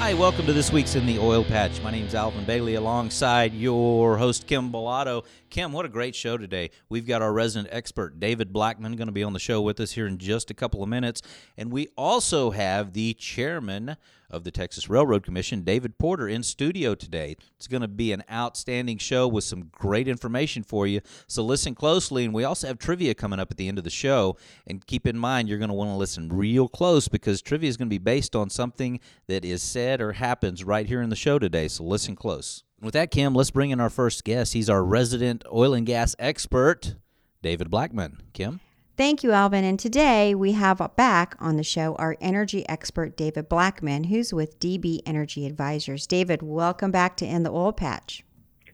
Hi, welcome to this week's In the Oil Patch. My name is Alvin Bailey alongside your host, Kim Bellotto. Kim, what a great show today. We've got our resident expert, David Blackman, going to be on the show with us here in just a couple of minutes. And we also have the chairman of the Texas Railroad Commission, David Porter, in studio today. It's going to be an outstanding show with some great information for you. So listen closely. And we also have trivia coming up at the end of the show. And keep in mind, you're going to want to listen real close because trivia is going to be based on something that is said or happens right here in the show today. So listen close. With that, Kim, let's bring in our first guest. He's our resident oil and gas expert, David Blackman. Kim? Thank you, Alvin. And today we have back on the show our energy expert, David Blackman, who's with DB Energy Advisors. David, welcome back to In the Oil Patch.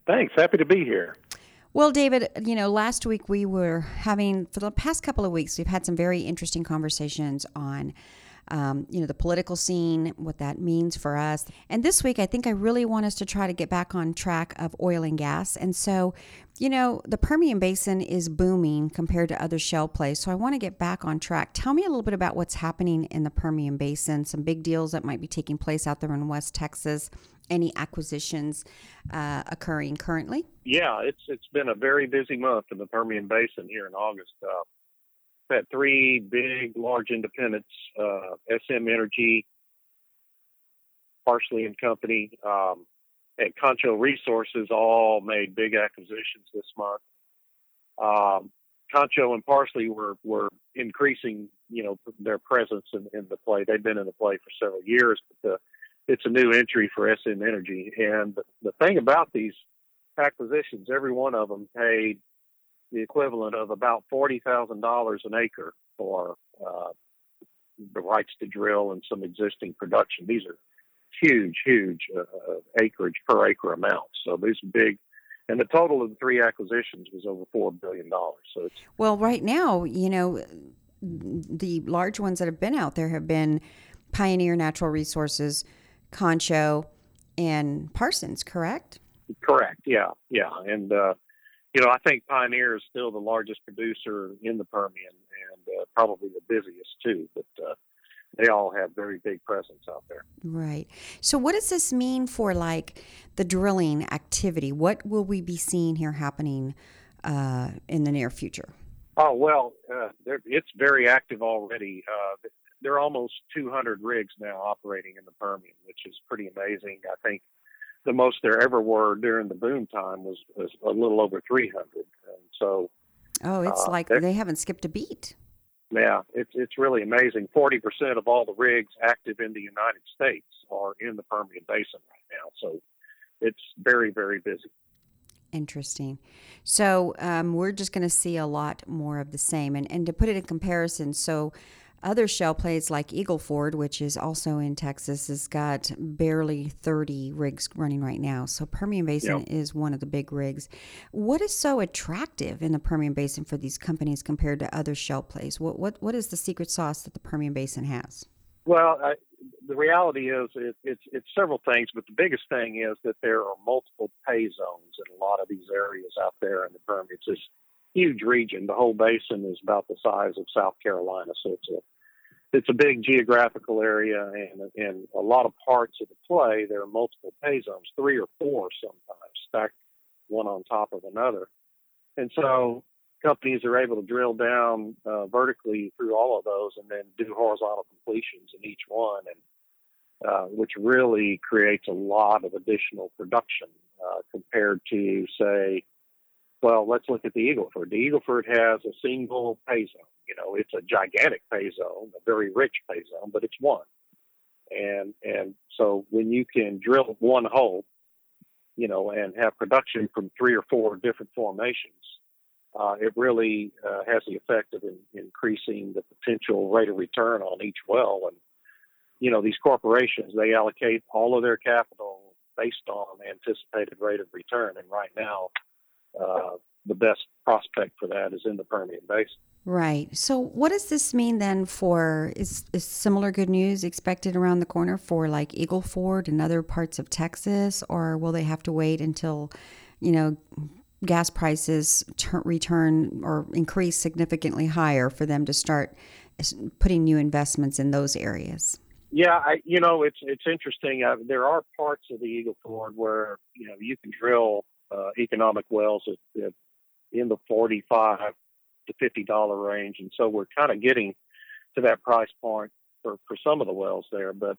Thanks. Happy to be here. Well, David, you know, last week we were having, for the past couple of weeks, we've had some very interesting conversations on um, you know, the political scene, what that means for us. And this week, I think I really want us to try to get back on track of oil and gas. And so, you know, the Permian Basin is booming compared to other shale plays. So I want to get back on track. Tell me a little bit about what's happening in the Permian Basin, some big deals that might be taking place out there in West Texas, any acquisitions uh, occurring currently? Yeah, it's it's been a very busy month in the Permian Basin here in August. Uh, had three big, large independents, uh, SM Energy, Parsley and Company, um, and Concho Resources all made big acquisitions this month. Um, Concho and Parsley were, were increasing, you know, their presence in, in the play. They've been in the play for several years, but the, it's a new entry for SM Energy. And the thing about these acquisitions, every one of them paid the equivalent of about forty thousand dollars an acre for uh, the rights to drill and some existing production. These are huge, huge uh, acreage per acre amounts. So these are big. And the total of the three acquisitions was over four billion dollars. So it's well, right now, you know, the large ones that have been out there have been Pioneer Natural Resources, Concho, and Parsons. Correct? Correct. Yeah, yeah. And uh, you know, I think Pioneer is still the largest producer in the Permian and uh, probably the busiest too. But uh, they all have very big presence out there. Right. So, what does this mean for like the drilling activity? What will we be seeing here happening uh, in the near future? Oh well, uh, it's very active already. Uh, there are almost 200 rigs now operating in the Permian, which is pretty amazing. I think the most there ever were during the boom time was, was a little over 300. And so, oh, it's uh, like they haven't skipped a beat. Yeah, it's it's really amazing. Forty percent of all the rigs active in the United States are in the Permian Basin right now, so it's very very busy. Interesting. So um, we're just going to see a lot more of the same, and and to put it in comparison, so other shale plays like Eagle Ford, which is also in Texas, has got barely 30 rigs running right now. So Permian Basin yep. is one of the big rigs. What is so attractive in the Permian Basin for these companies compared to other shale plays? What what what is the secret sauce that the Permian Basin has? Well, I, the reality is it, it's it's several things, but the biggest thing is that there are multiple pay zones in a lot of these areas out there in the Permian. It's this huge region. The whole basin is about the size of South Carolina, so it's a it's a big geographical area, and in a lot of parts of the play, there are multiple pay zones, three or four sometimes, stacked one on top of another. And so companies are able to drill down uh, vertically through all of those and then do horizontal completions in each one, and uh, which really creates a lot of additional production uh, compared to, say, well, let's look at the Eagleford. The Eagleford has a single pay zone you know, it's a gigantic pay zone, a very rich pay zone, but it's one. And and so when you can drill one hole, you know, and have production from three or four different formations, uh, it really uh, has the effect of in, increasing the potential rate of return on each well. And you know, these corporations they allocate all of their capital based on anticipated rate of return. And right now, uh, the best prospect for that is in the Permian Basin. Right. So, what does this mean then for is, is similar good news expected around the corner for like Eagle Ford and other parts of Texas, or will they have to wait until, you know, gas prices ter- return or increase significantly higher for them to start putting new investments in those areas? Yeah, I, you know, it's it's interesting. Uh, there are parts of the Eagle Ford where you know you can drill uh, economic wells at, at in the forty-five to fifty dollar range, and so we're kind of getting to that price point for for some of the wells there. But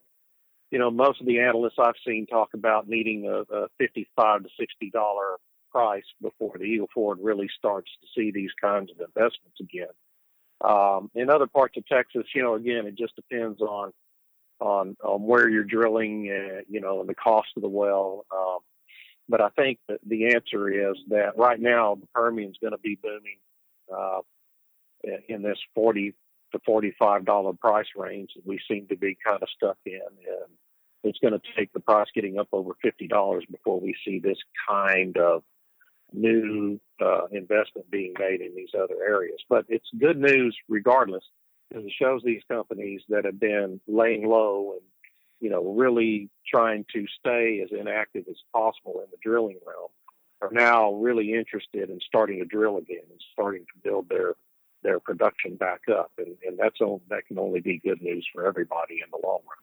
you know, most of the analysts I've seen talk about needing a, a fifty-five to sixty dollar price before the Eagle Ford really starts to see these kinds of investments again. Um, in other parts of Texas, you know, again, it just depends on on on where you're drilling, uh, you know, and the cost of the well. Um, but I think that the answer is that right now the Permian is going to be booming uh, in this 40 to 45 dollar price range that we seem to be kind of stuck in, and it's going to take the price getting up over 50 dollars before we see this kind of new uh, investment being made in these other areas. But it's good news regardless, because it shows these companies that have been laying low and you know really trying to stay as inactive as possible in the drilling realm are now really interested in starting to drill again and starting to build their their production back up, and, and that's all, that can only be good news for everybody in the long run.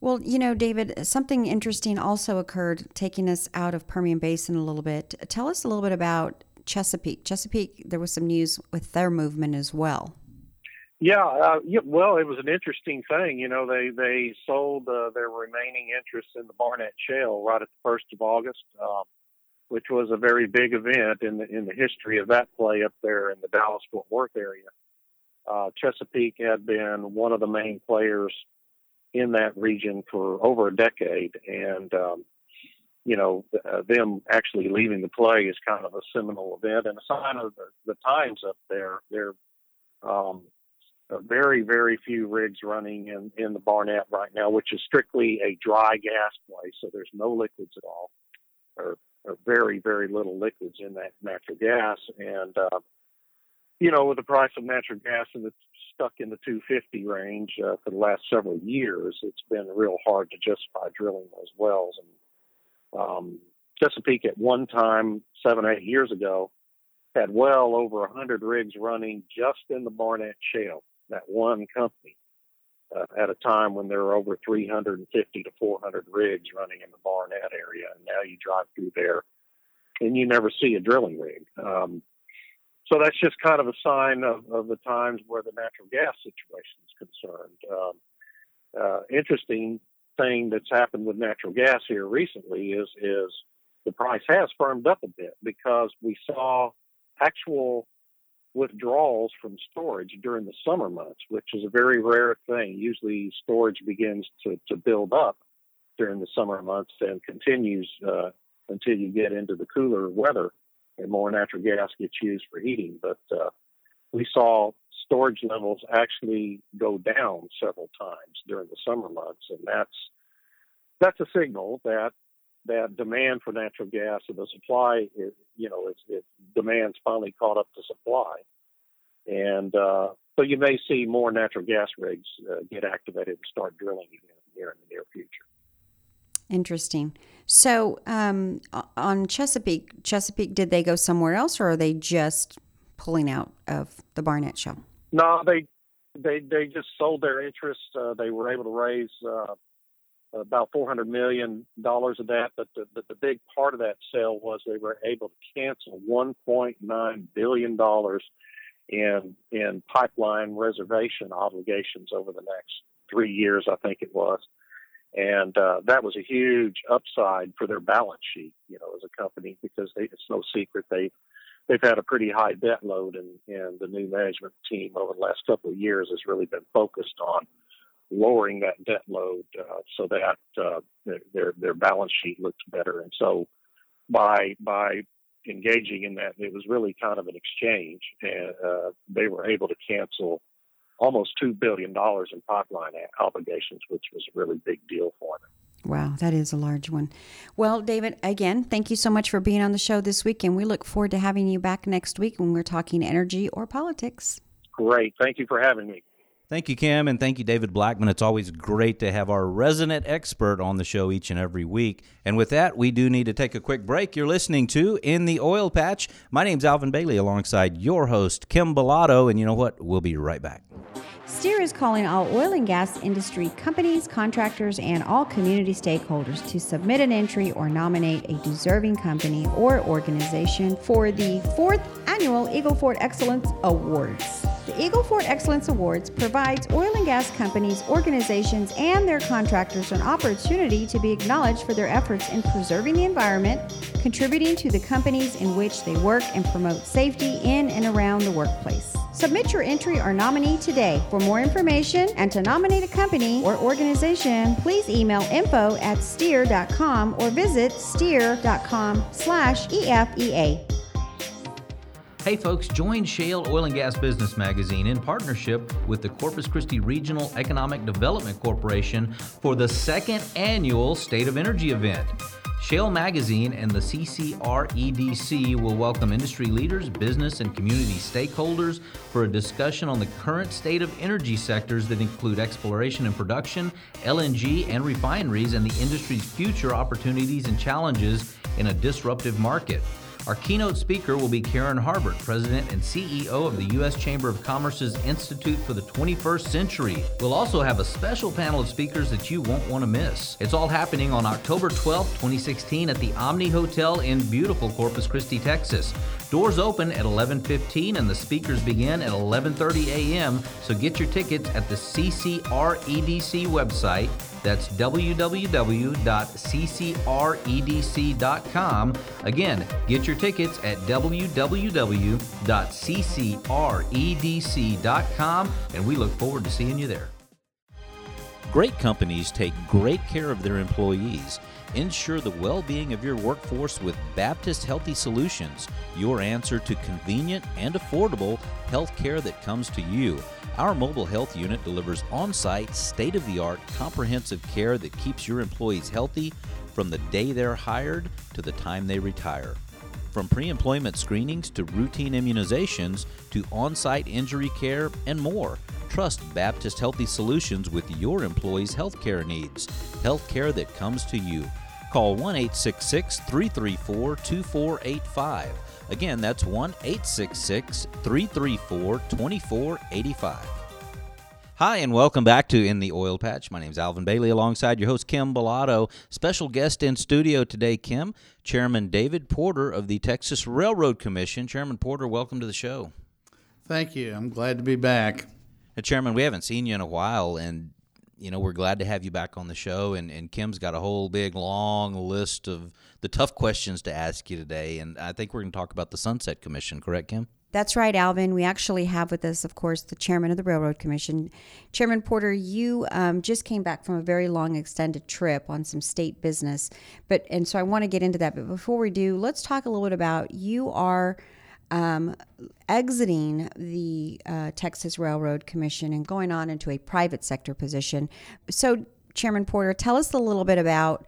Well, you know, David, something interesting also occurred, taking us out of Permian Basin a little bit. Tell us a little bit about Chesapeake. Chesapeake, there was some news with their movement as well. Yeah, uh, yeah, well, it was an interesting thing. You know, they they sold uh, their remaining interest in the Barnett Shale right at the first of August. Um, which was a very big event in the in the history of that play up there in the Dallas Fort Worth area. Uh, Chesapeake had been one of the main players in that region for over a decade, and um, you know uh, them actually leaving the play is kind of a seminal event and a sign of the, the times up there. There um, very very few rigs running in in the Barnett right now, which is strictly a dry gas play, so there's no liquids at all, or very, very little liquids in that natural gas. And, uh, you know, with the price of natural gas and it's stuck in the 250 range uh, for the last several years, it's been real hard to justify drilling those wells. And um, Chesapeake at one time, seven, eight years ago, had well over 100 rigs running just in the Barnett Shale, that one company uh, at a time when there were over 350 to 400 rigs running in the Barnett area. And now you drive through there and you never see a drilling rig. Um, so that's just kind of a sign of, of, the times where the natural gas situation is concerned. Um, uh, interesting thing that's happened with natural gas here recently is is the price has firmed up a bit because we saw actual withdrawals from storage during the summer months, which is a very rare thing. Usually, storage begins to, to build up during the summer months and continues uh, until you get into the cooler weather and more natural gas gets used for heating. But uh, we saw storage levels actually go down several times during the summer months, and that's that's a signal that that demand for natural gas and the supply, is, you know, it's, it demand's finally caught up to supply, and uh, so you may see more natural gas rigs uh, get activated and start drilling again here in the near future. Interesting. So um, on Chesapeake, Chesapeake, did they go somewhere else, or are they just pulling out of the Barnett Shale? No, they they they just sold their interest. Uh, they were able to raise uh, about four hundred million dollars of that, but the, the, the big part of that sale was they were able to cancel one point nine billion dollars in in pipeline reservation obligations over the next three years, I think it was, and uh, that was a huge upside for their balance sheet, you know, as a company because they, it's no secret they they've had a pretty high debt load, and and the new management team over the last couple of years has really been focused on lowering that debt load uh, so that uh, their their balance sheet looks better. And so by by engaging in that, it was really kind of an exchange, and uh, they were able to cancel almost two billion dollars in pipeline obligations, which was a really big deal for them. Wow, that is a large one. Well, David, again, thank you so much for being on the show this week, and we look forward to having you back next week when we're talking energy or politics. Great. Thank you for having me. Thank you, Kim, and thank you, David Blackman. It's always great to have our resident expert on the show each and every week. And with that, we do need to take a quick break. You're listening to In the Oil Patch. My name's Alvin Bailey alongside your host, Kim Bellotto. And you know what? We'll be right back. STEER is calling all oil and gas industry companies, contractors, and all community stakeholders to submit an entry or nominate a deserving company or organization for the fourth annual Eagle Ford Excellence Awards. The Eagle Ford Excellence Awards provides oil and gas companies, organizations, and their contractors an opportunity to be acknowledged for their efforts in preserving the environment, contributing to the companies in which they work, and promote safety in and around the workplace. Submit your entry or nominee today. For more information and to nominate a company or organization, please email info at steer.com or visit steer.com slash EFEA. Hey folks, join Shale Oil and Gas Business Magazine in partnership with the Corpus Christi Regional Economic Development Corporation for the second annual State of Energy event. Shale Magazine and the CCREDC will welcome industry leaders, business, and community stakeholders for a discussion on the current state of energy sectors that include exploration and production, LNG, and refineries, and the industry's future opportunities and challenges in a disruptive market. Our keynote speaker will be Karen Harbert, President and CEO of the U.S. Chamber of Commerce's Institute for the 21st Century. We'll also have a special panel of speakers that you won't want to miss. It's all happening on October 12, 2016 at the Omni Hotel in beautiful Corpus Christi, Texas. Doors open at 11:15 and the speakers begin at 11:30 a.m. So get your tickets at the CCREDC website that's www.ccredc.com. Again, get your tickets at www.ccredc.com, and we look forward to seeing you there. Great companies take great care of their employees. Ensure the well being of your workforce with Baptist Healthy Solutions, your answer to convenient and affordable health care that comes to you. Our mobile health unit delivers on site, state of the art, comprehensive care that keeps your employees healthy from the day they're hired to the time they retire. From pre employment screenings to routine immunizations to on site injury care and more. Trust Baptist Healthy Solutions with your employees' healthcare needs. Healthcare that comes to you. Call 1 334 2485. Again, that's 1 334 2485. Hi, and welcome back to In the Oil Patch. My name is Alvin Bailey alongside your host, Kim Bellotto. Special guest in studio today, Kim, Chairman David Porter of the Texas Railroad Commission. Chairman Porter, welcome to the show. Thank you. I'm glad to be back. Now, Chairman, we haven't seen you in a while, and you know we're glad to have you back on the show. And, and Kim's got a whole big long list of the tough questions to ask you today, and I think we're going to talk about the Sunset Commission. Correct, Kim? That's right, Alvin. We actually have with us, of course, the chairman of the Railroad Commission. Chairman Porter, you um, just came back from a very long extended trip on some state business. But and so I want to get into that. But before we do, let's talk a little bit about you are um, exiting the uh, Texas Railroad Commission and going on into a private sector position. So, Chairman Porter, tell us a little bit about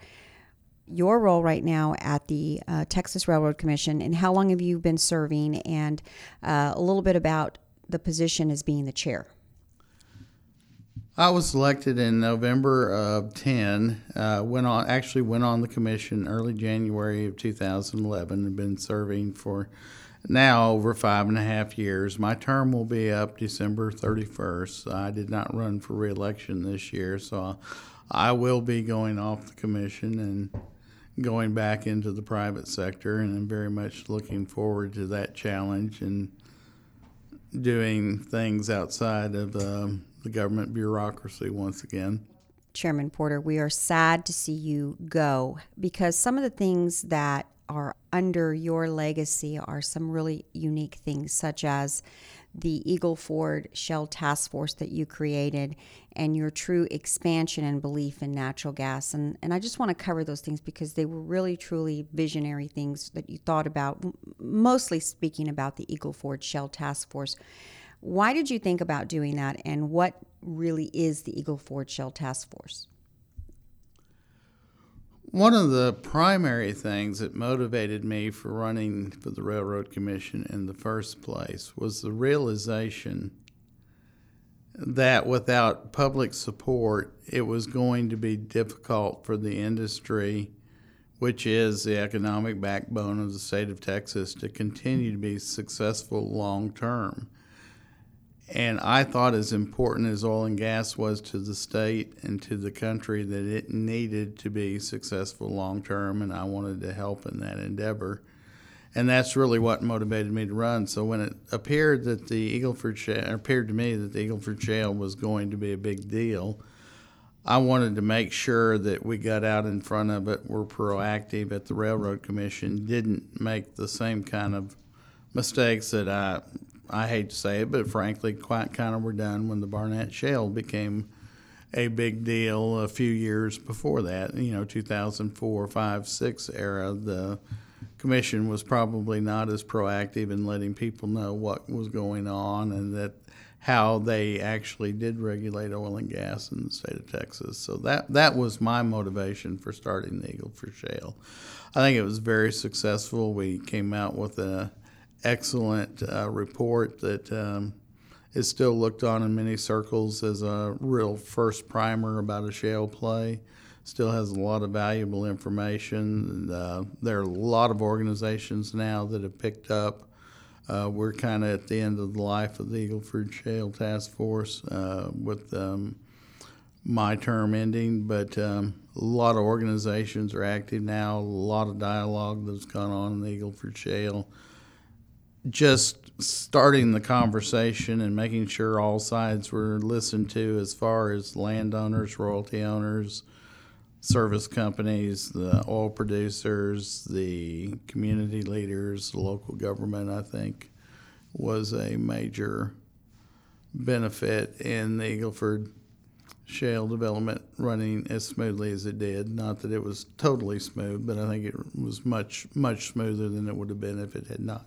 your role right now at the uh, Texas Railroad Commission and how long have you been serving, and uh, a little bit about the position as being the chair. I was elected in November of 10. Uh, went on actually went on the commission early January of 2011 and been serving for now over five and a half years. My term will be up December 31st. I did not run for reelection this year, so I will be going off the commission and going back into the private sector. And I'm very much looking forward to that challenge and doing things outside of um, the government bureaucracy once again. Chairman Porter, we are sad to see you go because some of the things that are under your legacy are some really unique things, such as the Eagle Ford Shale Task Force that you created and your true expansion and belief in natural gas. And, and I just want to cover those things because they were really, truly visionary things that you thought about, mostly speaking about the Eagle Ford Shale Task Force. Why did you think about doing that, and what really is the Eagle Ford Shale Task Force? One of the primary things that motivated me for running for the Railroad Commission in the first place was the realization that without public support, it was going to be difficult for the industry, which is the economic backbone of the state of Texas, to continue to be successful long term. And I thought, as important as oil and gas was to the state and to the country, that it needed to be successful long term, and I wanted to help in that endeavor. And that's really what motivated me to run. So when it appeared that the Eagleford Shale, appeared to me that the Eagleford Shale was going to be a big deal, I wanted to make sure that we got out in front of it, were proactive at the Railroad Commission, didn't make the same kind of mistakes that I I hate to say it, but frankly, quite kind of were done when the Barnett Shale became a big deal a few years before that. You know, 2004, 5, 6 era, the commission was probably not as proactive in letting people know what was going on and that how they actually did regulate oil and gas in the state of Texas. So that that was my motivation for starting the Eagle Ford Shale. I think it was very successful. We came out with a excellent uh, report that um, is still looked on in many circles as a real first primer about a shale play. Still has a lot of valuable information. Uh, there are a lot of organizations now that have picked up. Uh, we're kind of at the end of the life of the Eagleford Shale Task Force uh, with um, my term ending, but um, a lot of organizations are active now. A lot of dialogue that's gone on in the Eagleford Shale just starting the conversation and making sure all sides were listened to as far as landowners, royalty owners, service companies, the oil producers, the community leaders, the local government, I think, was a major benefit in the Eagleford shale development running as smoothly as it did. Not that it was totally smooth, but I think it was much much smoother than it would have been if it had not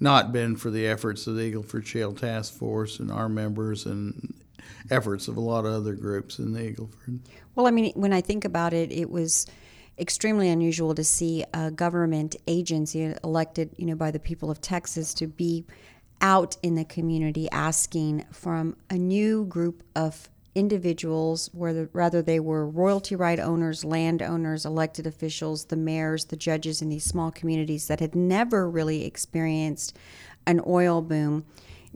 not been for the efforts of the Eagleford Shale Task Force and our members and efforts of a lot of other groups in the Eagleford. Well, I mean, when I think about it, it was extremely unusual to see a government agency elected, you know, by the people of Texas to be out in the community asking from a new group of individuals, whether rather they were royalty right owners, landowners, elected officials, the mayors, the judges in these small communities that had never really experienced an oil boom.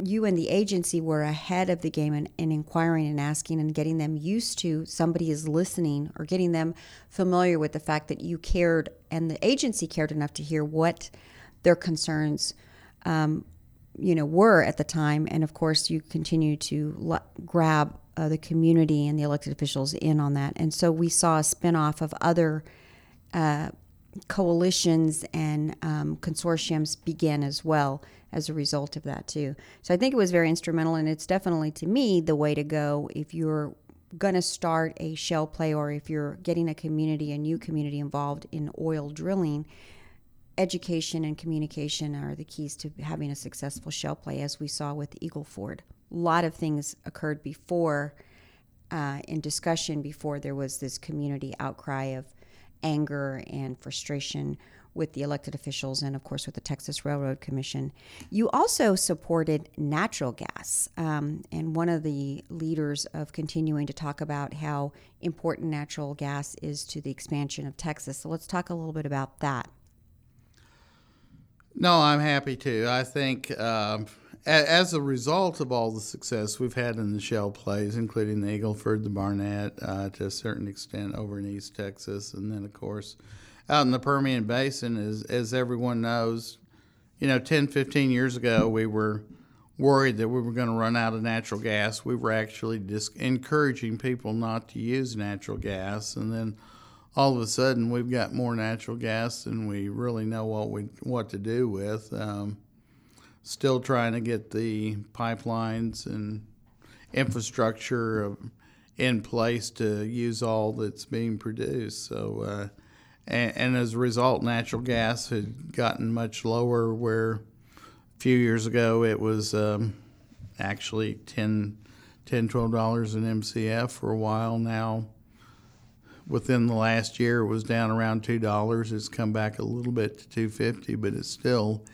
You and the agency were ahead of the game in, in inquiring and asking and getting them used to somebody is listening or getting them familiar with the fact that you cared and the agency cared enough to hear what their concerns um, you know were at the time and of course you continue to grab uh, the community and the elected officials in on that. And so we saw a spinoff of other uh, coalitions and um, consortiums begin as well as a result of that too. So I think it was very instrumental, and it's definitely to me the way to go if you're going to start a shale play or if you're getting a community, a new community involved in oil drilling. Education and communication are the keys to having a successful shale play, as we saw with Eagleford a lot of things occurred before uh, in discussion before there was this community outcry of anger and frustration with the elected officials and, of course, with the Texas Railroad Commission. You also supported natural gas, um, and one of the leaders of continuing to talk about how important natural gas is to the expansion of Texas. So let's talk a little bit about that. No, I'm happy to. I think. Um, as a result of all the success we've had in the shale plays, including the Eagleford, the Barnett, uh, to a certain extent over in East Texas, and then of course out in the Permian Basin, as as everyone knows, you know, 10, 15 years ago we were worried that we were going to run out of natural gas. We were actually just encouraging people not to use natural gas, and then all of a sudden we've got more natural gas than we really know what we what to do with. Um, still trying to get the pipelines and infrastructure in place to use all that's being produced. So, uh, and, and, as a result, natural gas had gotten much lower. Where a few years ago it was um, actually 10 $10, $12 an MCF for a while. Now within the last year it was down around two dollars. It's come back a little bit to two fifty, but it's still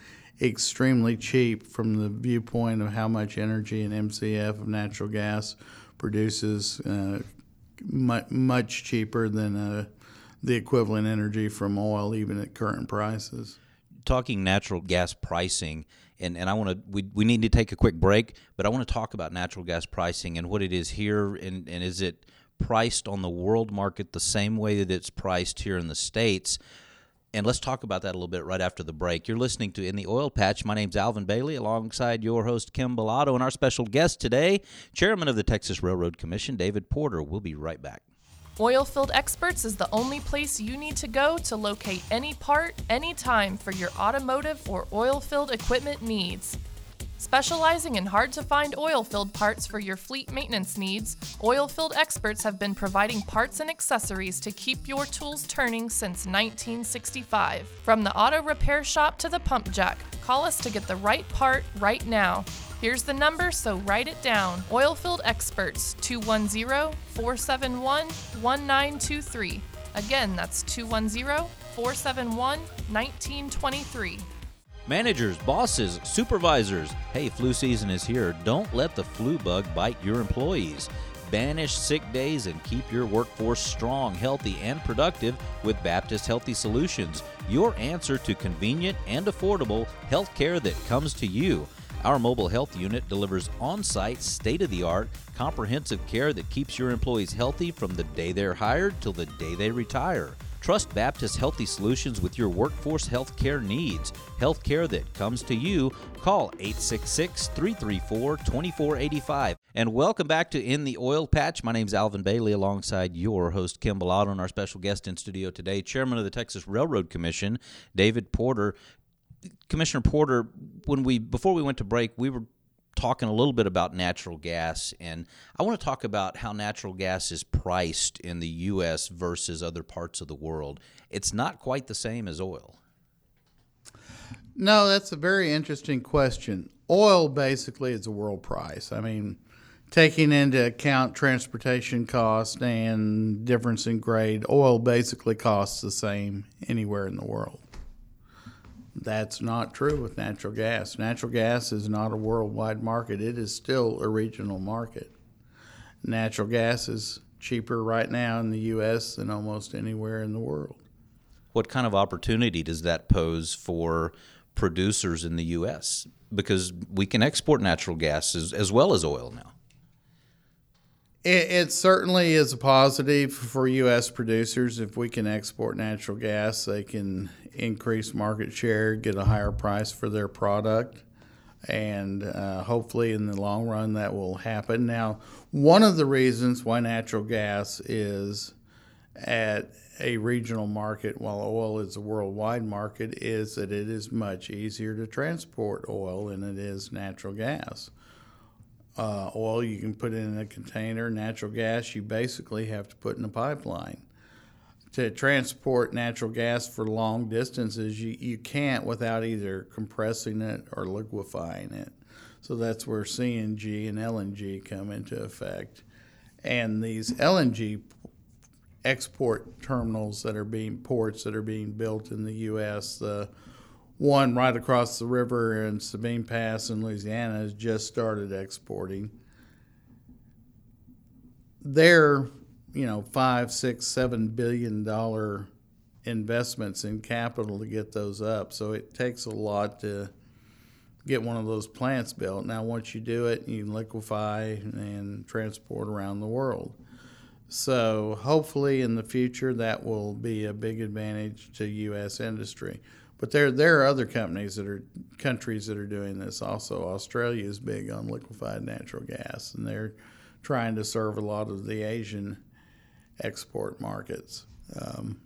extremely cheap from the viewpoint of how much energy an MCF of natural gas produces. Uh, much, cheaper than uh, the equivalent energy from oil, even at current prices. Talking natural gas pricing, and, and I want to we, we need to take a quick break, but I want to talk about natural gas pricing and what it is here, and, and is it priced on the world market the same way that it's priced here in the states? And let's talk about that a little bit right after the break. You're listening to In the Oil Patch. My name's Alvin Bailey, alongside your host, Kim Bellotto, and our special guest today, Chairman of the Texas Railroad Commission, David Porter. We'll be right back. Oilfield Experts is the only place you need to go to locate any part, anytime for your automotive or oilfield equipment needs. Specializing in hard to find oilfield parts for your fleet maintenance needs, Oilfield Experts have been providing parts and accessories to keep your tools turning since 1965. From the auto repair shop to the pump jack, call us to get the right part right now. Here's the number, so write it down. Oilfield Experts 210 471 1923. Again, that's 210 471 1923. Managers, bosses, supervisors, hey, flu season is here. Don't let the flu bug bite your employees. Banish sick days and keep your workforce strong, healthy, and productive with Baptist Healthy Solutions, your answer to convenient and affordable health care that comes to you. Our mobile health unit delivers on site, state of the art, comprehensive care that keeps your employees healthy from the day they're hired till the day they retire. Trust Baptist Healthy Solutions with your workforce health care needs. Health care that comes to you. Call 866 334 2485. And welcome back to In the Oil Patch. My name is Alvin Bailey alongside your host, Kim Bellotto, and our special guest in studio today, Chairman of the Texas Railroad Commission, David Porter. Commissioner Porter, when we before we went to break, we were talking a little bit about natural gas, and I want to talk about how natural gas is priced in the U.S. versus other parts of the world. It's not quite the same as oil. No, that's a very interesting question. Oil basically is a world price. I mean, taking into account transportation cost and difference in grade, oil basically costs the same anywhere in the world. That's not true with natural gas. Natural gas is not a worldwide market, it is still a regional market. Natural gas is cheaper right now in the U.S. than almost anywhere in the world. What kind of opportunity does that pose for producers in the U.S.? Because we can export natural gas as, as well as oil now. It, it, certainly is a positive for U.S. producers. If we can export natural gas, they can increase market share, get a higher price for their product, and uh, hopefully in the long run that will happen. Now, one of the reasons why natural gas is at a regional market while oil is a worldwide market is that it is much easier to transport oil than it is natural gas. Uh, oil you can put in a container, natural gas you basically have to put in a pipeline to transport natural gas for long distances, you, you can't without either compressing it or liquefying it. So that's where CNG and LNG come into effect. And these LNG export terminals that are being ports that are being built in the U.S. The one right across the river in Sabine Pass in Louisiana has just started exporting. They're you know five, six, seven billion dollar investments in capital to get those up. So it takes a lot to get one of those plants built. Now, once you do it, you can liquefy and transport around the world. So hopefully in the future that will be a big advantage to U.S. industry. But there there are other companies that are countries that are doing this also. Australia is big on liquefied natural gas, and they're trying to serve a lot of the Asian export markets. Um,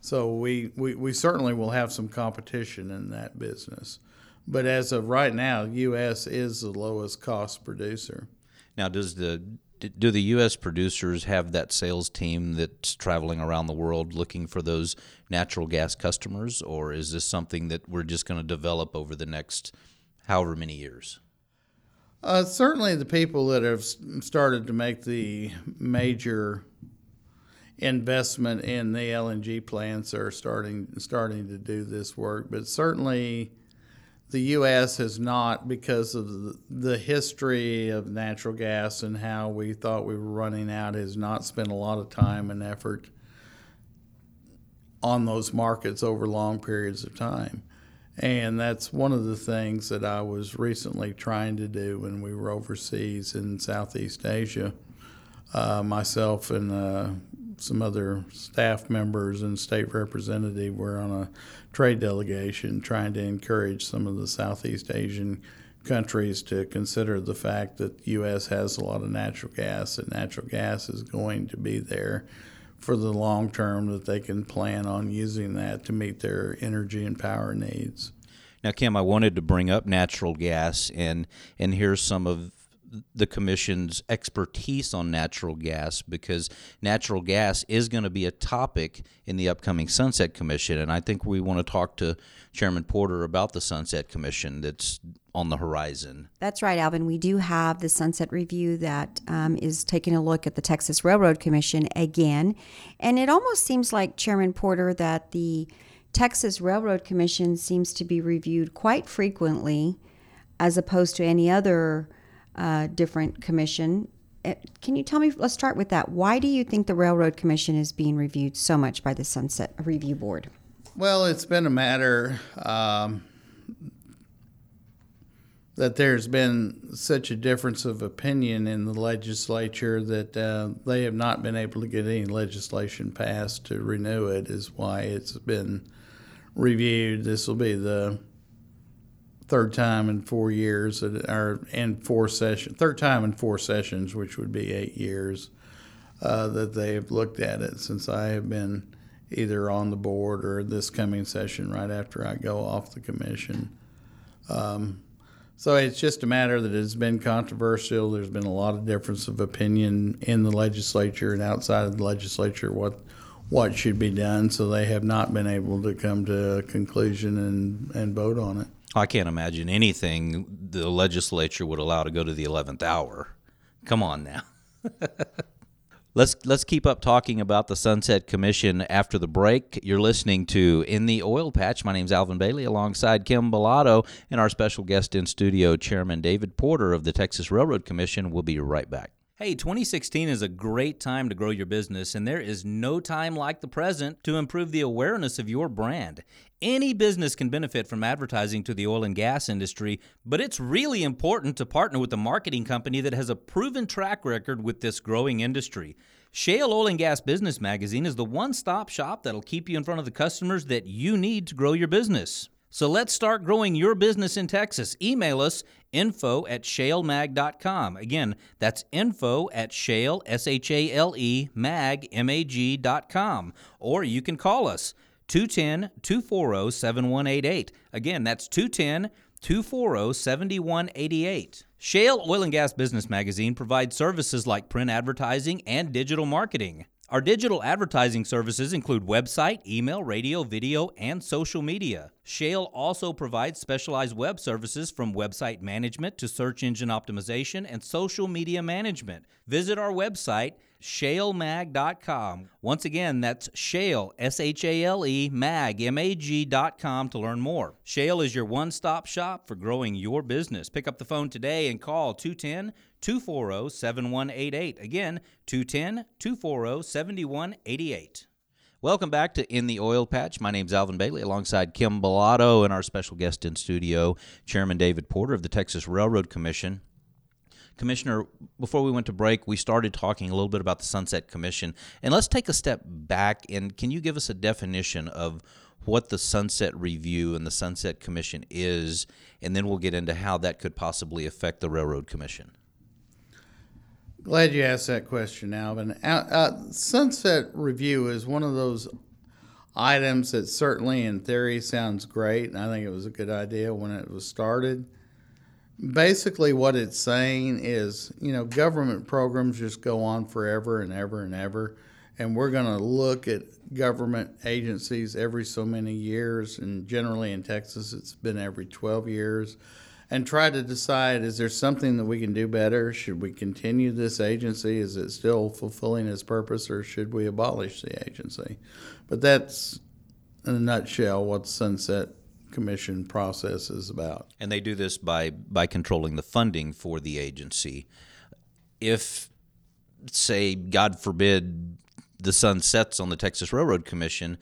so we, we, we certainly will have some competition in that business. But as of right now, U.S. is the lowest cost producer. Now, does the do the U.S. producers have that sales team that's traveling around the world looking for those natural gas customers, or is this something that we're just going to develop over the next however many years? Uh, certainly, the people that have started to make the major investment in the LNG plants are starting starting to do this work. But certainly, the U.S. has not, because of the, history of natural gas and how we thought we were running out, has not spent a lot of time and effort on those markets over long periods of time. And that's one of the things that I was recently trying to do when we were overseas in Southeast Asia. Uh, myself and uh, some other staff members and state representative were on a trade delegation trying to encourage some of the Southeast Asian countries to consider the fact that the U.S. has a lot of natural gas and natural gas is going to be there for the long term that they can plan on using that to meet their energy and power needs. Now, Kim, I wanted to bring up natural gas and and here's some of the commission's expertise on natural gas because natural gas is going to be a topic in the upcoming Sunset Commission, and I think we want to talk to Chairman Porter about the Sunset Commission that's on the horizon. That's right, Alvin. We do have the Sunset Review that um, is taking a look at the Texas Railroad Commission again, and it almost seems like Chairman Porter that the Texas Railroad Commission seems to be reviewed quite frequently, as opposed to any other uh, different commission. Uh, can you tell me? Let's start with that. Why do you think the Railroad Commission is being reviewed so much by the Sunset Review Board? Well, it's been a matter um, that there's been such a difference of opinion in the legislature that uh, they have not been able to get any legislation passed to renew it, is why it's been reviewed. This will be the third time in four years, or in four sessions, third time in four sessions, which would be eight years, uh, that they've looked at it since I have been either on the board or this coming session right after I go off the commission. Um, so it's just a matter that it's been controversial. There's been a lot of difference of opinion in the legislature and outside of the legislature what what should be done. So they have not been able to come to a conclusion and, and vote on it. I can't imagine anything the legislature would allow to go to the 11th hour. Come on now. let's let's keep up talking about the Sunset Commission after the break. You're listening to In the Oil Patch. My name is Alvin Bailey alongside Kim Bellotto and our special guest in studio, Chairman David Porter of the Texas Railroad Commission. We'll be right back. Hey, 2016 is a great time to grow your business, and there is no time like the present to improve the awareness of your brand. Any business can benefit from advertising to the oil and gas industry, but it's really important to partner with a marketing company that has a proven track record with this growing industry. Shale Oil and Gas Business Magazine is the one stop shop that'll keep you in front of the customers that you need to grow your business. So let's start growing your business in Texas. Email us info at shalemag.com. Again, that's info at shale, S H A L E, mag, M A G.com. Or you can call us 210 240 7188. Again, that's 210 240 7188. Shale Oil and Gas Business Magazine provides services like print advertising and digital marketing. Our digital advertising services include website, email, radio, video, and social media. Shale also provides specialized web services from website management to search engine optimization and social media management. Visit our website, shalemag.com. Once again, that's shale, S H A L E, mag, M A G.com to learn more. Shale is your one stop shop for growing your business. Pick up the phone today and call 210 240 7188. Again, 210 240 7188. Welcome back to In the Oil Patch. My name is Alvin Bailey alongside Kim Bellotto and our special guest in studio, Chairman David Porter of the Texas Railroad Commission. Commissioner, before we went to break, we started talking a little bit about the Sunset Commission. And let's take a step back and can you give us a definition of what the Sunset Review and the Sunset Commission is? And then we'll get into how that could possibly affect the Railroad Commission. Glad you asked that question, Alvin. Uh, uh, Sunset Review is one of those items that certainly in theory sounds great, and I think it was a good idea when it was started. Basically, what it's saying is, you know, government programs just go on forever and ever and ever, and we're going to look at government agencies every so many years, and generally in Texas, it's been every 12 years and try to decide is there something that we can do better? Should we continue this agency? Is it still fulfilling its purpose, or should we abolish the agency? But that's, in a nutshell, what Sunset Commission process is about. And they do this by by controlling the funding for the agency. If, say, God forbid, the sun sets on the Texas Railroad Commission,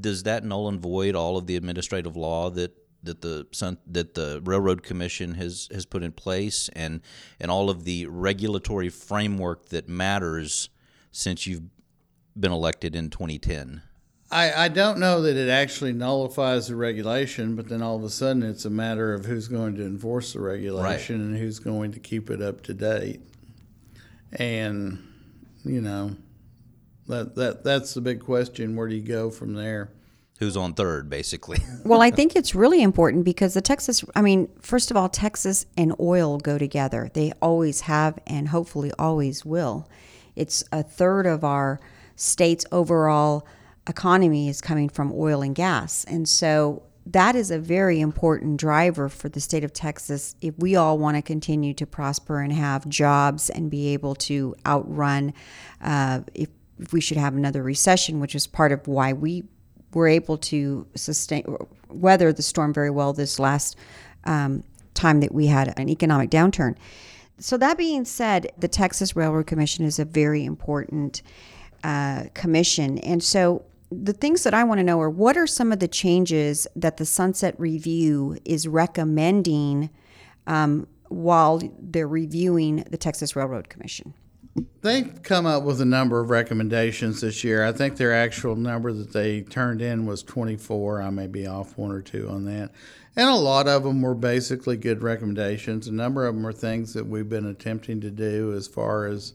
does that null and void all of the administrative law that that the that the Railroad Commission has has put in place and and all of the regulatory framework that matters since you've been elected in 2010? I, I don't know that it actually nullifies the regulation, but then all of a sudden it's a matter of who's going to enforce the regulation Right. and who's going to keep it up to date. And you know, that that that's the big question. Where do you go from there? Who's on third, basically? Well, I think it's really important because the Texas, I mean, first of all, Texas and oil go together. They always have and hopefully always will. It's a third of our state's overall economy is coming from oil and gas. And so that is a very important driver for the state of Texas if we all want to continue to prosper and have jobs and be able to outrun uh, if, if we should have another recession, which is part of why we were able to sustain weather the storm very well this last um, time that we had an economic downturn. So that being said, the Texas Railroad Commission is a very important uh, commission, and so the things that I want to know are what are some of the changes that the Sunset Review is recommending um, while they're reviewing the Texas Railroad Commission. They've come up with a number of recommendations this year. I think their actual number that they turned in was 24. I may be off one or two on that. And a lot of them were basically good recommendations. A number of them are things that we've been attempting to do as far as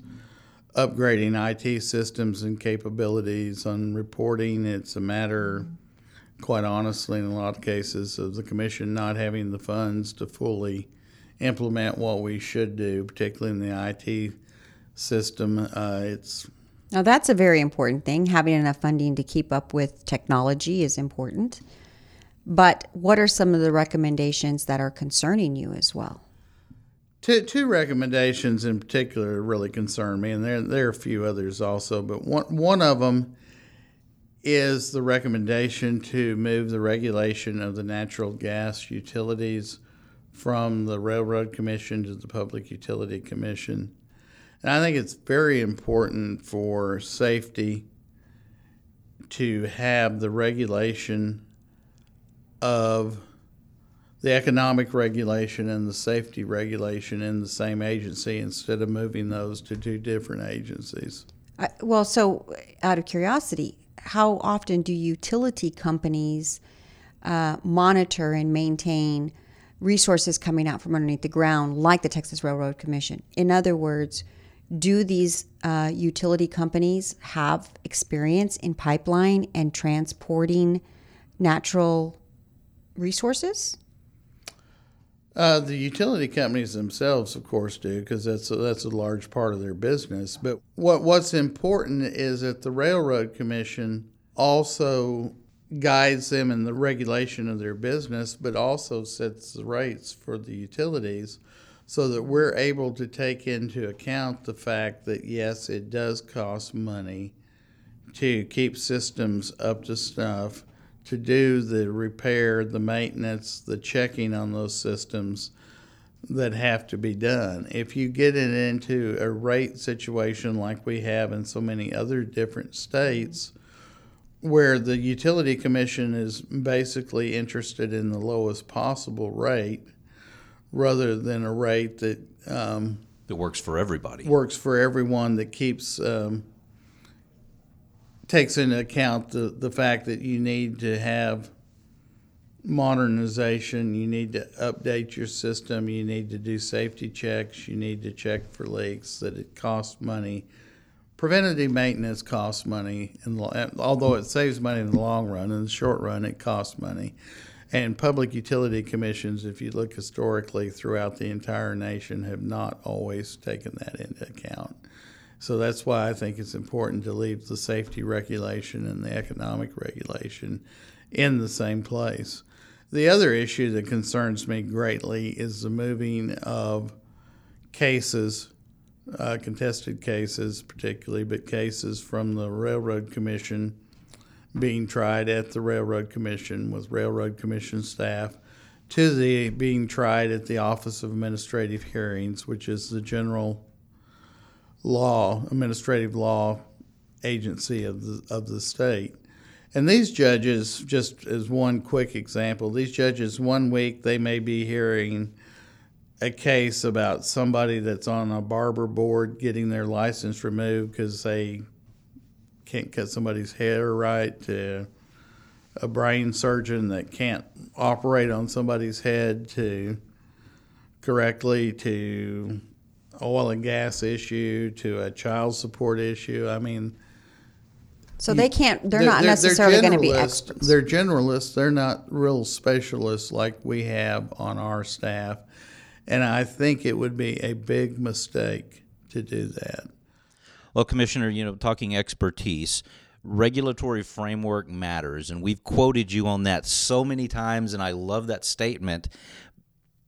upgrading IT systems and capabilities on reporting. It's a matter, quite honestly, in a lot of cases, of the commission not having the funds to fully implement what we should do, particularly in the IT system. Uh, it's Now, that's a very important thing. Having enough funding to keep up with technology is important. But what are some of the recommendations that are concerning you as well? two two recommendations in particular really concern me, and there there are a few others also. But one one of them is the recommendation to move the regulation of the natural gas utilities from the Railroad Commission to the Public Utility Commission. And I think it's very important for safety to have the regulation of the economic regulation and the safety regulation in the same agency instead of moving those to two different agencies. Well, so out of curiosity, how often do utility companies uh, monitor and maintain resources coming out from underneath the ground, like the Texas Railroad Commission? In other words, do these uh, utility companies have experience in pipeline and transporting natural resources? Uh, the utility companies themselves, of course, do because that's a, that's a large part of their business. But what what's important is that the Railroad Commission also guides them in the regulation of their business, but also sets the rates for the utilities, so that we're able to take into account the fact that yes, it does cost money to keep systems up to snuff, to do the repair, the maintenance, the checking on those systems that have to be done. If you get it into a rate situation like we have in so many other different states, where the utility commission is basically interested in the lowest possible rate rather than a rate that um, It works for everybody. works for everyone that keeps um, takes into account the, the fact that you need to have modernization you need to update your system you need to do safety checks you need to check for leaks that it costs money preventative maintenance costs money and although it saves money in the long run in the short run it costs money and public utility commissions if you look historically throughout the entire nation have not always taken that into account so that's why I think it's important to leave the safety regulation and the economic regulation in the same place. The other issue that concerns me greatly is the moving of cases, uh, contested cases particularly, but cases from the Railroad Commission being tried at the Railroad Commission with Railroad Commission staff to the being tried at the Office of Administrative Hearings, which is the general law, administrative law agency of the, of the state. And these judges, just as one quick example, these judges, one week they may be hearing a case about somebody that's on a barber board getting their license removed because they can't cut somebody's hair right, to a brain surgeon that can't operate on somebody's head, to correctly, to oil and gas issue, to a child support issue. I mean, So they can't, they're not necessarily going to be experts. They're generalists. They're not real specialists like we have on our staff. And I think it would be a big mistake to do that. Well, Commissioner, you know, talking expertise, regulatory framework matters, and we've quoted you on that so many times, and I love that statement.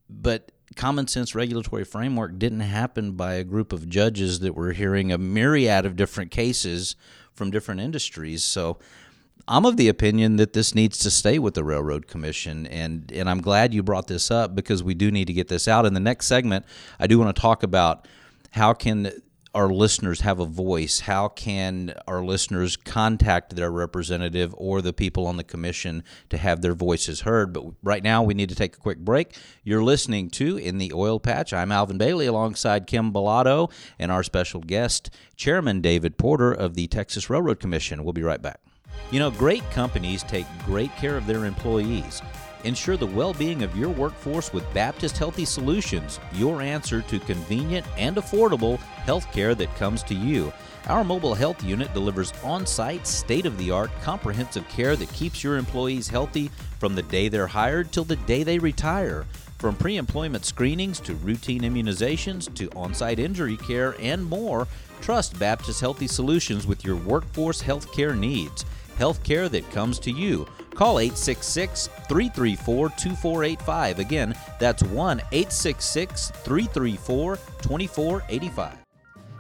But common sense regulatory framework didn't happen by a group of judges that were hearing a myriad of different cases from different industries. So I'm of the opinion that this needs to stay with the Railroad Commission, and and I'm glad you brought this up because we do need to get this out. In the next segment, I do want to talk about how can our listeners have a voice? How can our listeners contact their representative or the people on the commission to have their voices heard? But right now, we need to take a quick break. You're listening to In the Oil Patch. I'm Alvin Bailey alongside Kim Bellotto and our special guest, Chairman David Porter of the Texas Railroad Commission. We'll be right back. You know, great companies take great care of their employees. Ensure the well being of your workforce with Baptist Healthy Solutions, your answer to convenient and affordable health care that comes to you. Our mobile health unit delivers on site, state of the art, comprehensive care that keeps your employees healthy from the day they're hired till the day they retire. From pre employment screenings to routine immunizations to on site injury care and more, trust Baptist Healthy Solutions with your workforce health care needs. Health care that comes to you. Call 866 334 2485. Again, that's 1 866 334 2485.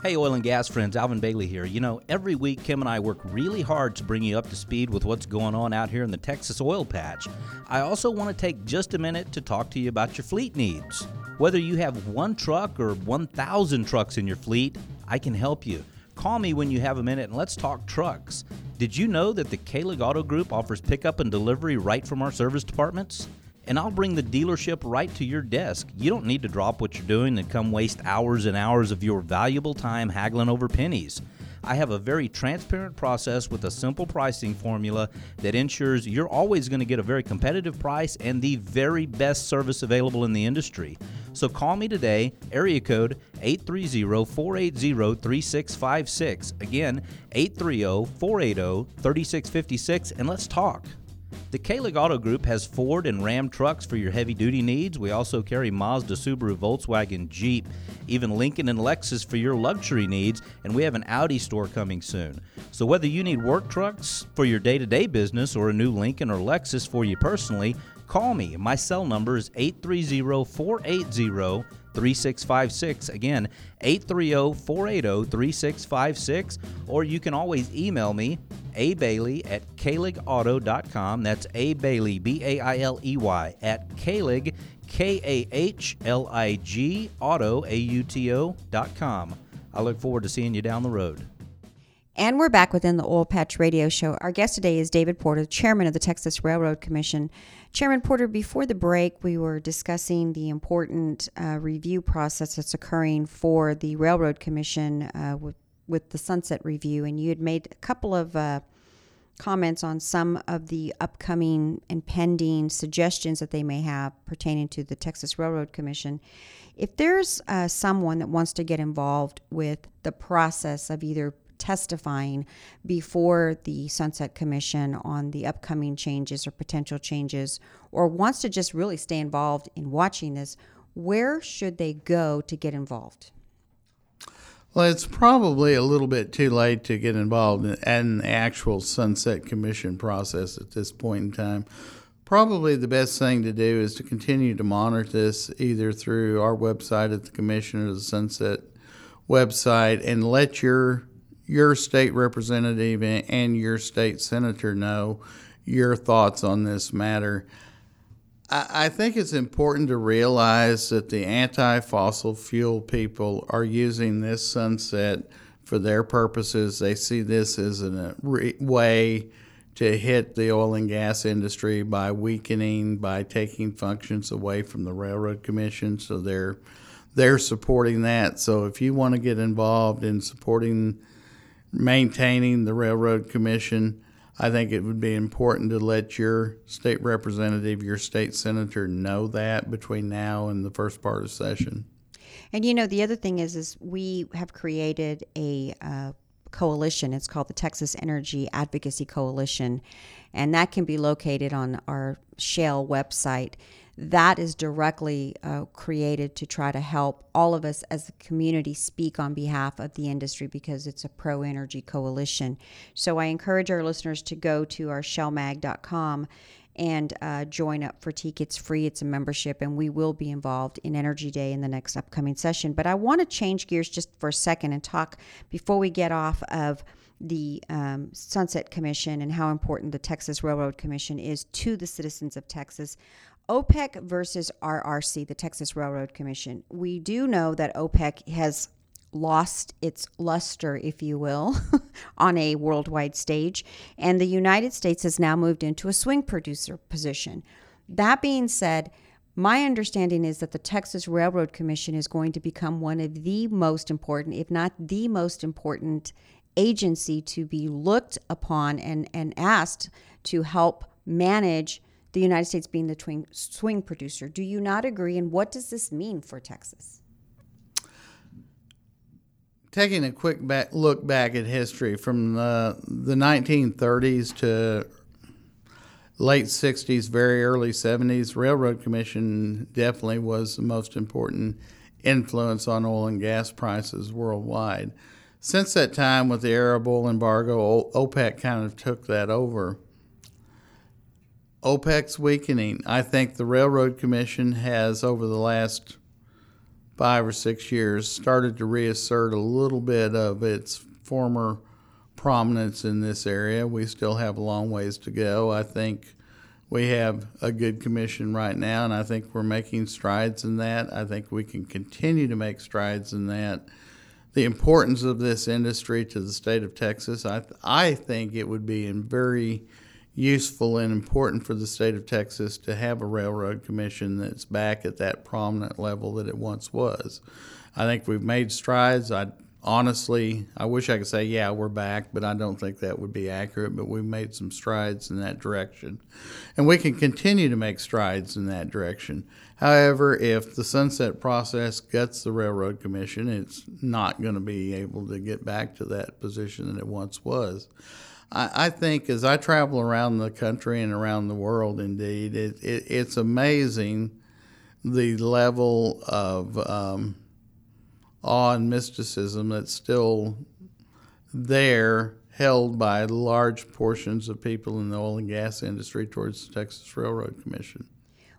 Hey, oil and gas friends, Alvin Bailey here. You know, every week Kim and I work really hard to bring you up to speed with what's going on out here in the Texas oil patch. I also want to take just a minute to talk to you about your fleet needs. Whether you have one truck or 1,000 trucks in your fleet, I can help you. Call me when you have a minute and let's talk trucks. Did you know that the Kahlig Auto Group offers pickup and delivery right from our service departments? And I'll bring the dealership right to your desk. You don't need to drop what you're doing and come waste hours and hours of your valuable time haggling over pennies. I have a very transparent process with a simple pricing formula that ensures you're always going to get a very competitive price and the very best service available in the industry. So call me today, area code 830-480-3656. Again, 830-480-3656 and let's talk. The Kahlig Auto Group has Ford and Ram trucks for your heavy duty needs. We also carry Mazda, Subaru, Volkswagen, Jeep, even Lincoln and Lexus for your luxury needs, and we have an Audi store coming soon. So whether you need work trucks for your day to day business or a new Lincoln or Lexus for you personally, call me. My cell number is 830 480 3656. Again, 830 480 3656. Or you can always email me, a Bailey at kahligauto.com. That's A Bailey, B A I L E Y, at Kahlig, K A H L I G, auto, A U T O, dot com. I look forward to seeing you down the road. And we're back within the Oil Patch Radio Show. Our guest today is David Porter, Chairman of the Texas Railroad Commission. Chairman Porter, before the break, we were discussing the important uh, review process that's occurring for the Railroad Commission uh, with, with the Sunset Review, and you had made a couple of uh, comments on some of the upcoming and pending suggestions that they may have pertaining to the Texas Railroad Commission. If there's uh, someone that wants to get involved with the process of either testifying before the Sunset Commission on the upcoming changes or potential changes, or wants to just really stay involved in watching this, where should they go to get involved? Well, it's probably a little bit too late to get involved in, the actual Sunset Commission process at this point in time. probably the best thing to do is to continue to monitor this either through our website at the commission or the Sunset website and let your your state representative and your state senator know your thoughts on this matter. I think it's important to realize that the anti fossil fuel people are using this sunset for their purposes. They see this as a way to hit the oil and gas industry by weakening, by taking functions away from the Railroad Commission. So they're they're supporting that. So if you want to get involved in supporting maintaining the Railroad Commission, I think it would be important to let your state representative, your state senator know that between now and the first part of session. And you know, the other thing is, is we have created a uh, coalition. It's called the Texas Energy Advocacy Coalition, and that can be located on our Shale website. That is directly uh, created to try to help all of us as a community speak on behalf of the industry because it's a pro energy coalition. So I encourage our listeners to go to our shalemag.com and uh, join up for TEAC. It's free, it's a membership, and we will be involved in Energy Day in the next upcoming session. But I want to change gears just for a second and talk before we get off of the um, Sunset Commission and how important the Texas Railroad Commission is to the citizens of Texas. OPEC versus RRC, the Texas Railroad Commission. We do know that OPEC has lost its luster, if you will, on a worldwide stage. And the United States has now moved into a swing producer position. That being said, my understanding is that the Texas Railroad Commission is going to become one of the most important, if not the most important, agency to be looked upon and, and asked to help manage the United States being the twing, swing producer. Do you not agree? And what does this mean for Texas? taking a quick back look back at history from the, the 1930s to late 60s, very early 70s, Railroad Commission definitely was the most important influence on oil and gas prices worldwide. Since that time, with the Arab oil embargo, OPEC kind of took that over. OPEC's weakening. I think the Railroad Commission has, over the last five or six years, started to reassert a little bit of its former prominence in this area. We still have a long ways to go. I think we have a good commission right now, and I think we're making strides in that. I think we can continue to make strides in that. The importance of this industry to the state of Texas, I, th- I think it would be in very useful and important for the state of Texas to have a railroad commission that's back at that prominent level that it once was. I think we've made strides. I honestly, I wish I could say, yeah, we're back, but I don't think that would be accurate. But we've made some strides in that direction. And we can continue to make strides in that direction. However, if the sunset process guts the Railroad Commission, it's not going to be able to get back to that position that it once was. I, I think as I travel around the country and around the world, indeed, it, it it's amazing the level of um, awe and mysticism that's still there, held by large portions of people in the oil and gas industry towards the Texas Railroad Commission.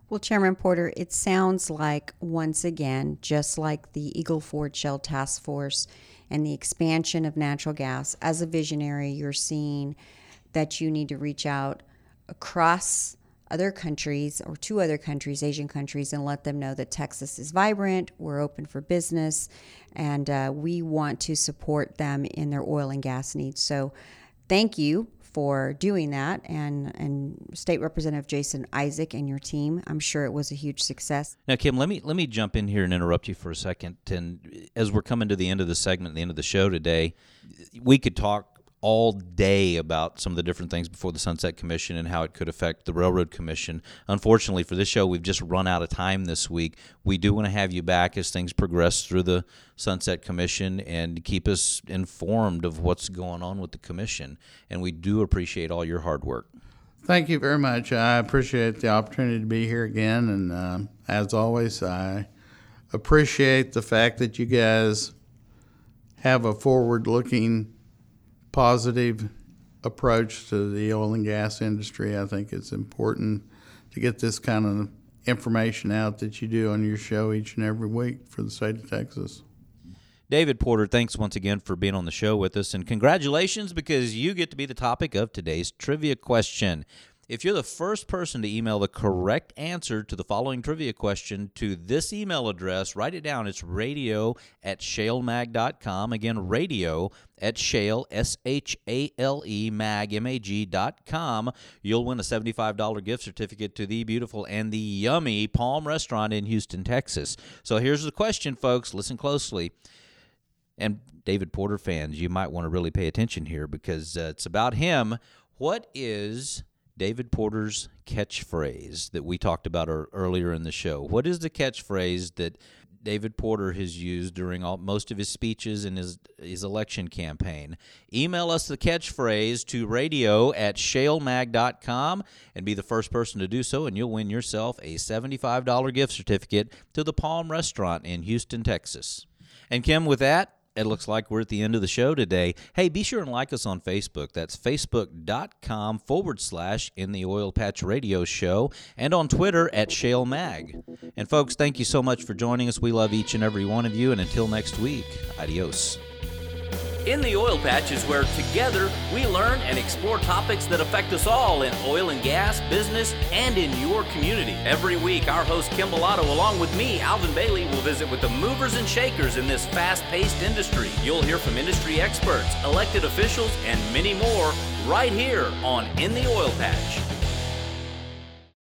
Well, Chairman Porter, it sounds like once again, just like the Eagle Ford Shale Task Force and the expansion of natural gas, as a visionary, you're seeing that you need to reach out across other countries or to other countries, Asian countries, and let them know that Texas is vibrant, we're open for business, and uh, we want to support them in their oil and gas needs. So, thank you for doing that and and state representative Jason Isaac and your team. I'm sure it was a huge success. Now Kim, let me let me jump in here and interrupt you for a second and as we're coming to the end of the segment, the end of the show today, we could talk all day about some of the different things before the Sunset Commission and how it could affect the Railroad Commission. Unfortunately, for this show, we've just run out of time this week. We do want to have you back as things progress through the Sunset Commission and keep us informed of what's going on with the Commission. And we do appreciate all your hard work. Thank you very much. I appreciate the opportunity to be here again. And uh, as always, I appreciate the fact that you guys have a forward looking positive approach to the oil and gas industry. I think it's important to get this kind of information out that you do on your show each and every week for the state of Texas. David Porter, thanks once again for being on the show with us, and congratulations because you get to be the topic of today's trivia question. If you're the first person to email the correct answer to the following trivia question to this email address, write it down. It's radio at shalemag.com. Again, radio at shale, S H A L E, mag, M A G dot com. You'll win a $75 gift certificate to the beautiful and the yummy Palm Restaurant in Houston, Texas. So here's the question, folks. Listen closely and David Porter fans, you might want to really pay attention here because uh, it's about him. What is David Porter's catchphrase that we talked about earlier in the show? What is the catchphrase that David Porter has used during all, most of his speeches in his, his election campaign? Email us the catchphrase to radio at shalemag.com and be the first person to do so, and you'll win yourself a $75 gift certificate to the Palm Restaurant in Houston, Texas. And Kim, with that, it looks like we're at the end of the show today. Hey, be sure and like us on Facebook. That's facebook.com forward slash in the oil patch radio show and on Twitter at Shale Mag. And folks, thank you so much for joining us. We love each and every one of you. And until next week, adios. In the Oil Patch is where together we learn and explore topics that affect us all in oil and gas, business, and in your community. Every week, our host Kim Bellotto, along with me, Alvin Bailey, will visit with the movers and shakers in this fast paced industry. You'll hear from industry experts, elected officials, and many more right here on In the Oil Patch.